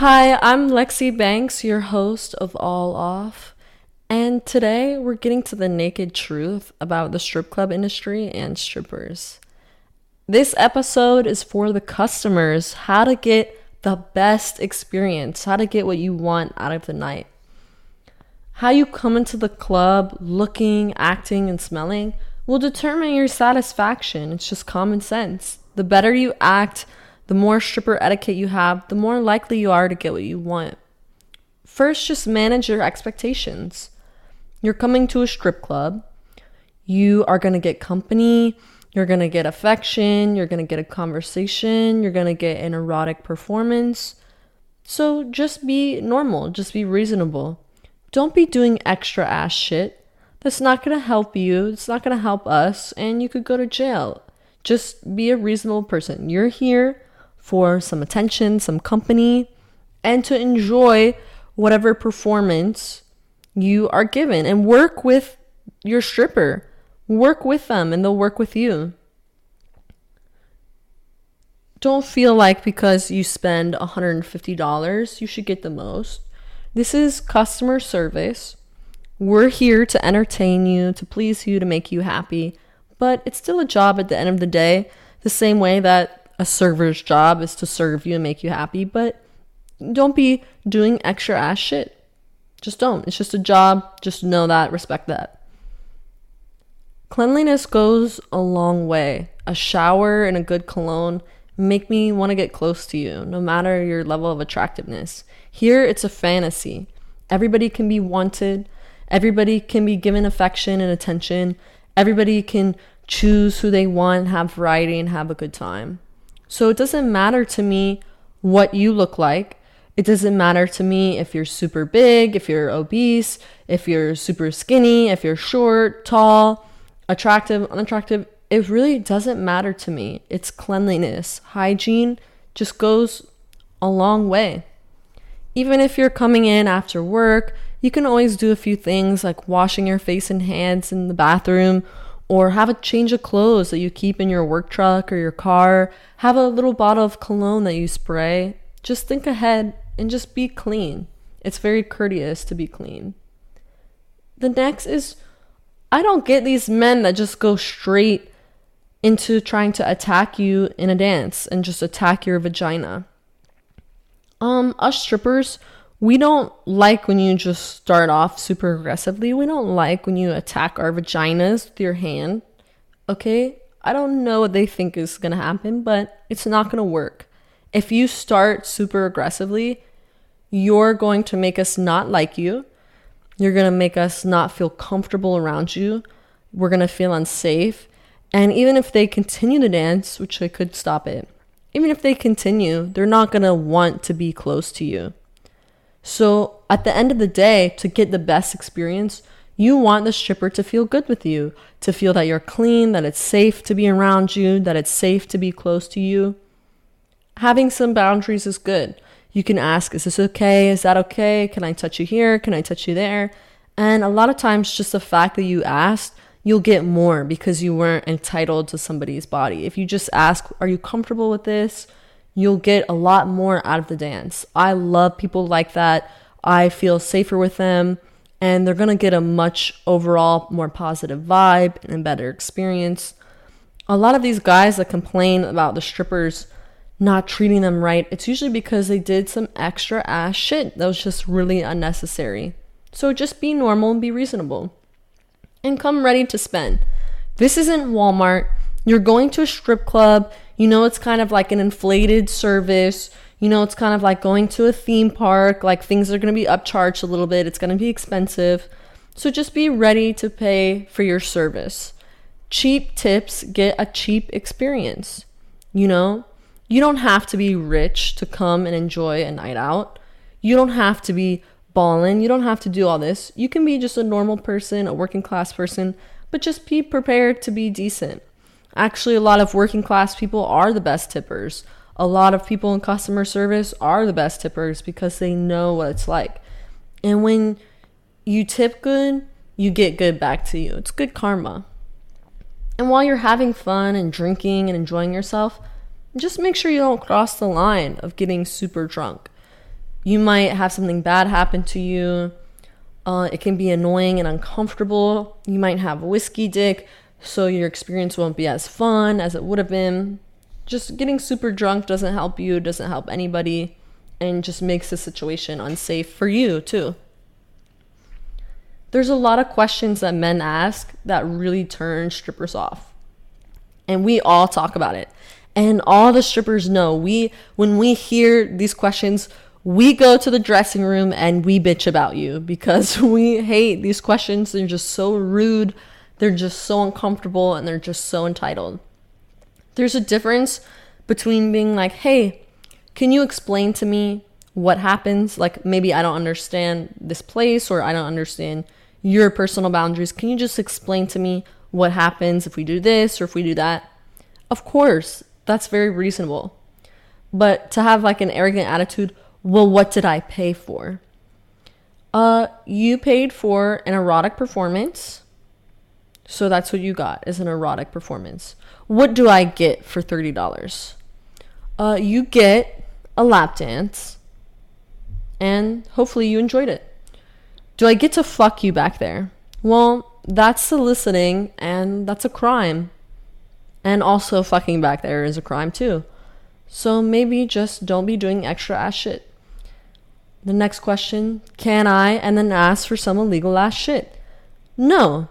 Hi, I'm Lexi Banks, your host of All Off, and today we're getting to the naked truth about the strip club industry and strippers. This episode is for the customers how to get the best experience, how to get what you want out of the night. How you come into the club looking, acting, and smelling will determine your satisfaction. It's just common sense. The better you act, the more stripper etiquette you have, the more likely you are to get what you want. First, just manage your expectations. You're coming to a strip club, you are going to get company, you're going to get affection, you're going to get a conversation, you're going to get an erotic performance. So just be normal, just be reasonable. Don't be doing extra ass shit. That's not going to help you, it's not going to help us, and you could go to jail. Just be a reasonable person. You're here for some attention, some company, and to enjoy whatever performance you are given and work with your stripper. Work with them and they'll work with you. Don't feel like because you spend $150, you should get the most. This is customer service. We're here to entertain you, to please you, to make you happy, but it's still a job at the end of the day, the same way that a server's job is to serve you and make you happy, but don't be doing extra ass shit. Just don't. It's just a job. Just know that, respect that. Cleanliness goes a long way. A shower and a good cologne make me want to get close to you, no matter your level of attractiveness. Here, it's a fantasy. Everybody can be wanted, everybody can be given affection and attention, everybody can choose who they want, have variety, and have a good time. So it doesn't matter to me what you look like. It doesn't matter to me if you're super big, if you're obese, if you're super skinny, if you're short, tall, attractive, unattractive. It really doesn't matter to me. It's cleanliness. Hygiene just goes a long way. Even if you're coming in after work, you can always do a few things like washing your face and hands in the bathroom or have a change of clothes that you keep in your work truck or your car. Have a little bottle of cologne that you spray. Just think ahead and just be clean. It's very courteous to be clean. The next is I don't get these men that just go straight into trying to attack you in a dance and just attack your vagina. Um, us strippers, we don't like when you just start off super aggressively. We don't like when you attack our vaginas with your hand. Okay? I don't know what they think is going to happen, but it's not going to work. If you start super aggressively, you're going to make us not like you. You're going to make us not feel comfortable around you. We're going to feel unsafe. And even if they continue to dance, which they could stop it, even if they continue, they're not going to want to be close to you. So at the end of the day, to get the best experience, you want the stripper to feel good with you, to feel that you're clean, that it's safe to be around you, that it's safe to be close to you. Having some boundaries is good. You can ask, Is this okay? Is that okay? Can I touch you here? Can I touch you there? And a lot of times, just the fact that you asked, you'll get more because you weren't entitled to somebody's body. If you just ask, Are you comfortable with this? You'll get a lot more out of the dance. I love people like that. I feel safer with them, and they're to get a much overall more positive vibe and a better experience. A lot of these guys that complain about the strippers not treating them right, it's usually because they did some extra ass shit that was just really unnecessary. So just be normal and be reasonable. And come ready to spend. This isn't Walmart. You're going to a strip club. You know, it's kind of like an inflated service. You know, it's kind of like going to a theme park. Like things are going to be upcharged a little bit. It's going to be expensive. So just be ready to pay for your service. Cheap tips get a cheap experience. You know, you don't have to be rich to come and enjoy a night out. You don't have to be balling. You don't have to do all this. You can be just a normal person, a working class person, but just be prepared to be decent. Actually, a lot of working class people are the best tippers. A lot of people in customer service are the best tippers because they know what it's like. And when you tip good, you get good back to you. It's good karma. And while you're having fun and drinking and enjoying yourself, just make sure you don't cross the line of getting super drunk. You might have something bad happen to you. Uh, it can be annoying and uncomfortable. You might have whiskey dick, so your experience won't be as fun as it would have been. Just getting super drunk doesn't help you, doesn't help anybody, and just makes the situation unsafe for you, too. There's a lot of questions that men ask that really turn strippers off. And we all talk about it. And all the strippers know we when we hear these questions, we go to the dressing room and we bitch about you because we hate these questions. They're just so rude, they're just so uncomfortable, and they're just so entitled. There's a difference between being like, hey, can you explain to me what happens? Like maybe I don't understand this place or I don't understand your personal boundaries. Can you just explain to me what happens if we do this or if we do that? Of course, that's very reasonable. But to have like an arrogant attitude, well, what did I pay for? Uh, you paid for an erotic performance. So that's what you got is an erotic performance. What do I get for $30? Uh, you get a lap dance and hopefully you enjoyed it. Do I get to fuck you back there? Well, that's soliciting and that's a crime. And also, fucking back there is a crime too. So maybe just don't be doing extra ass shit. The next question Can I and then ask for some illegal ass shit? No.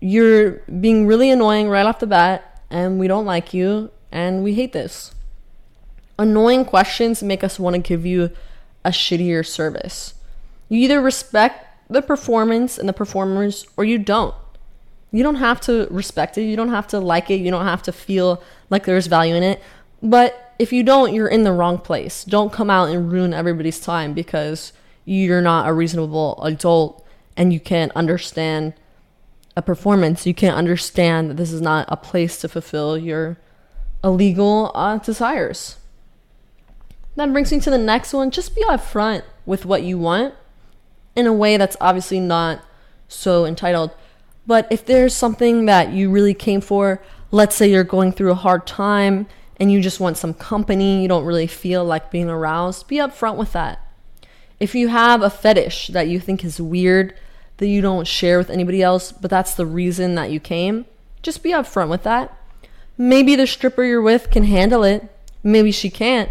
You're being really annoying right off the bat, and we don't like you, and we hate this. Annoying questions make us want to give you a shittier service. You either respect the performance and the performers or you don't. You don't have to respect it. You don't have to like it. You don't have to feel like there's value in it. But if you don't, you're in the wrong place. Don't come out and ruin everybody's time because you're not a reasonable adult and you can't understand a performance. You can't understand that this is not a place to fulfill your illegal uh, desires. That brings me to the next one. Just be upfront with what you want in a way that's obviously not so entitled. But if there's something that you really came for, let's say you're going through a hard time and you just want some company, you don't really feel like being aroused, be upfront with that. If you have a fetish that you think is weird, that you don't share with anybody else, but that's the reason that you came, just be upfront with that. Maybe the stripper you're with can handle it, maybe she can't,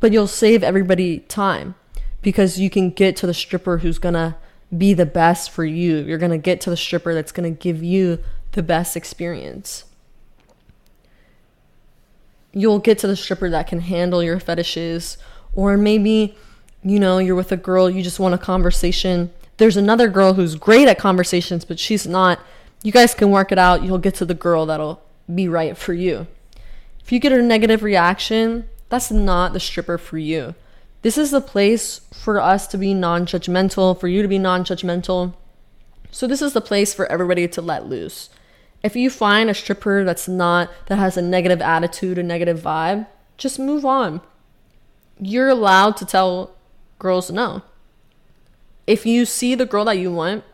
but you'll save everybody time because you can get to the stripper who's gonna be the best for you. You're gonna get to the stripper that's gonna give you the best experience. You'll get to the stripper that can handle your fetishes, or maybe, you know, you're with a girl, you just want a conversation. There's another girl who's great at conversations, but she's not. You guys can work it out. You'll get to the girl that'll be right for you. If you get a negative reaction, that's not the stripper for you. This is the place for us to be non judgmental, for you to be non judgmental. So, this is the place for everybody to let loose. If you find a stripper that's not, that has a negative attitude, a negative vibe, just move on. You're allowed to tell girls no. If you see the girl that you want,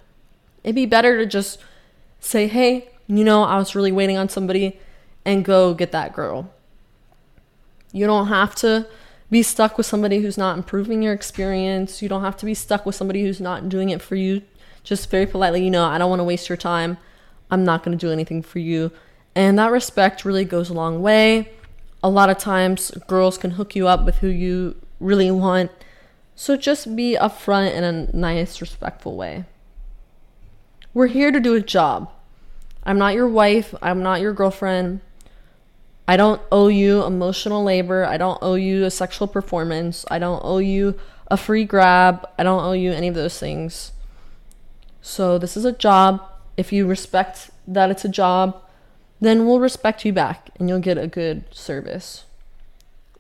it'd be better to just say, hey, you know, I was really waiting on somebody and go get that girl. You don't have to be stuck with somebody who's not improving your experience. You don't have to be stuck with somebody who's not doing it for you. Just very politely, you know, I don't want to waste your time. I'm not going to do anything for you. And that respect really goes a long way. A lot of times, girls can hook you up with who you really want. So just be upfront in a nice, respectful way. We're here to do a job. I'm not your wife. I'm not your girlfriend. I don't owe you emotional labor. I don't owe you a sexual performance. I don't owe you a free grab. I don't owe you any of those things. So, this is a job. If you respect that it's a job, then we'll respect you back and you'll get a good service.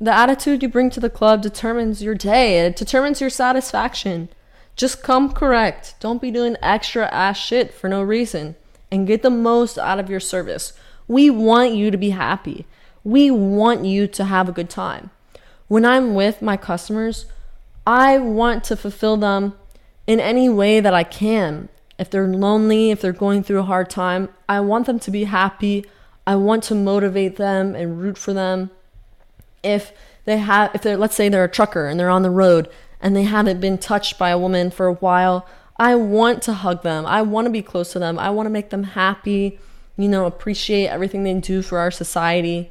The attitude you bring to the club determines your day, it determines your satisfaction. Just come correct. Don't be doing extra ass shit for no reason and get the most out of your service. We want you to be happy. We want you to have a good time. When I'm with my customers, I want to fulfill them in any way that I can. If they're lonely, if they're going through a hard time, I want them to be happy. I want to motivate them and root for them. If they have if they're let's say they're a trucker and they're on the road and they haven't been touched by a woman for a while, I want to hug them. I want to be close to them. I want to make them happy, you know, appreciate everything they do for our society.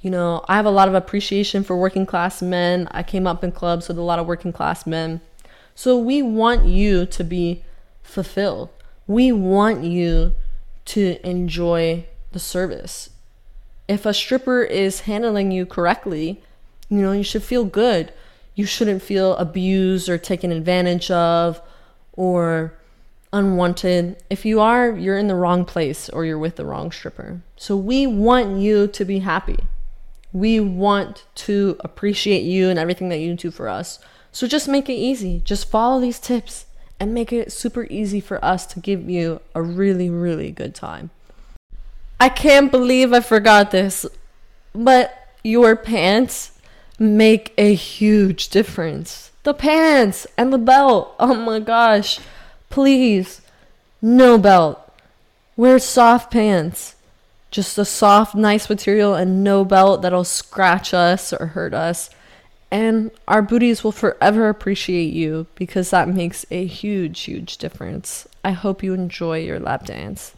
You know, I have a lot of appreciation for working class men. I came up in clubs with a lot of working class men. So we want you to be fulfilled. We want you to enjoy the service. If a stripper is handling you correctly, you know, you should feel good. You shouldn't feel abused or taken advantage of or unwanted. If you are, you're in the wrong place or you're with the wrong stripper. So we want you to be happy. We want to appreciate you and everything that you do for us. So just make it easy. Just follow these tips and make it super easy for us to give you a really, really good time. I can't believe I forgot this, but your pants make a huge difference. The pants and the belt. Oh my gosh. Please, no belt. Wear soft pants just a soft, nice material and no belt that'll scratch us or hurt us. And our booties will forever appreciate you because that makes a huge, huge difference. I hope you enjoy your lap dance.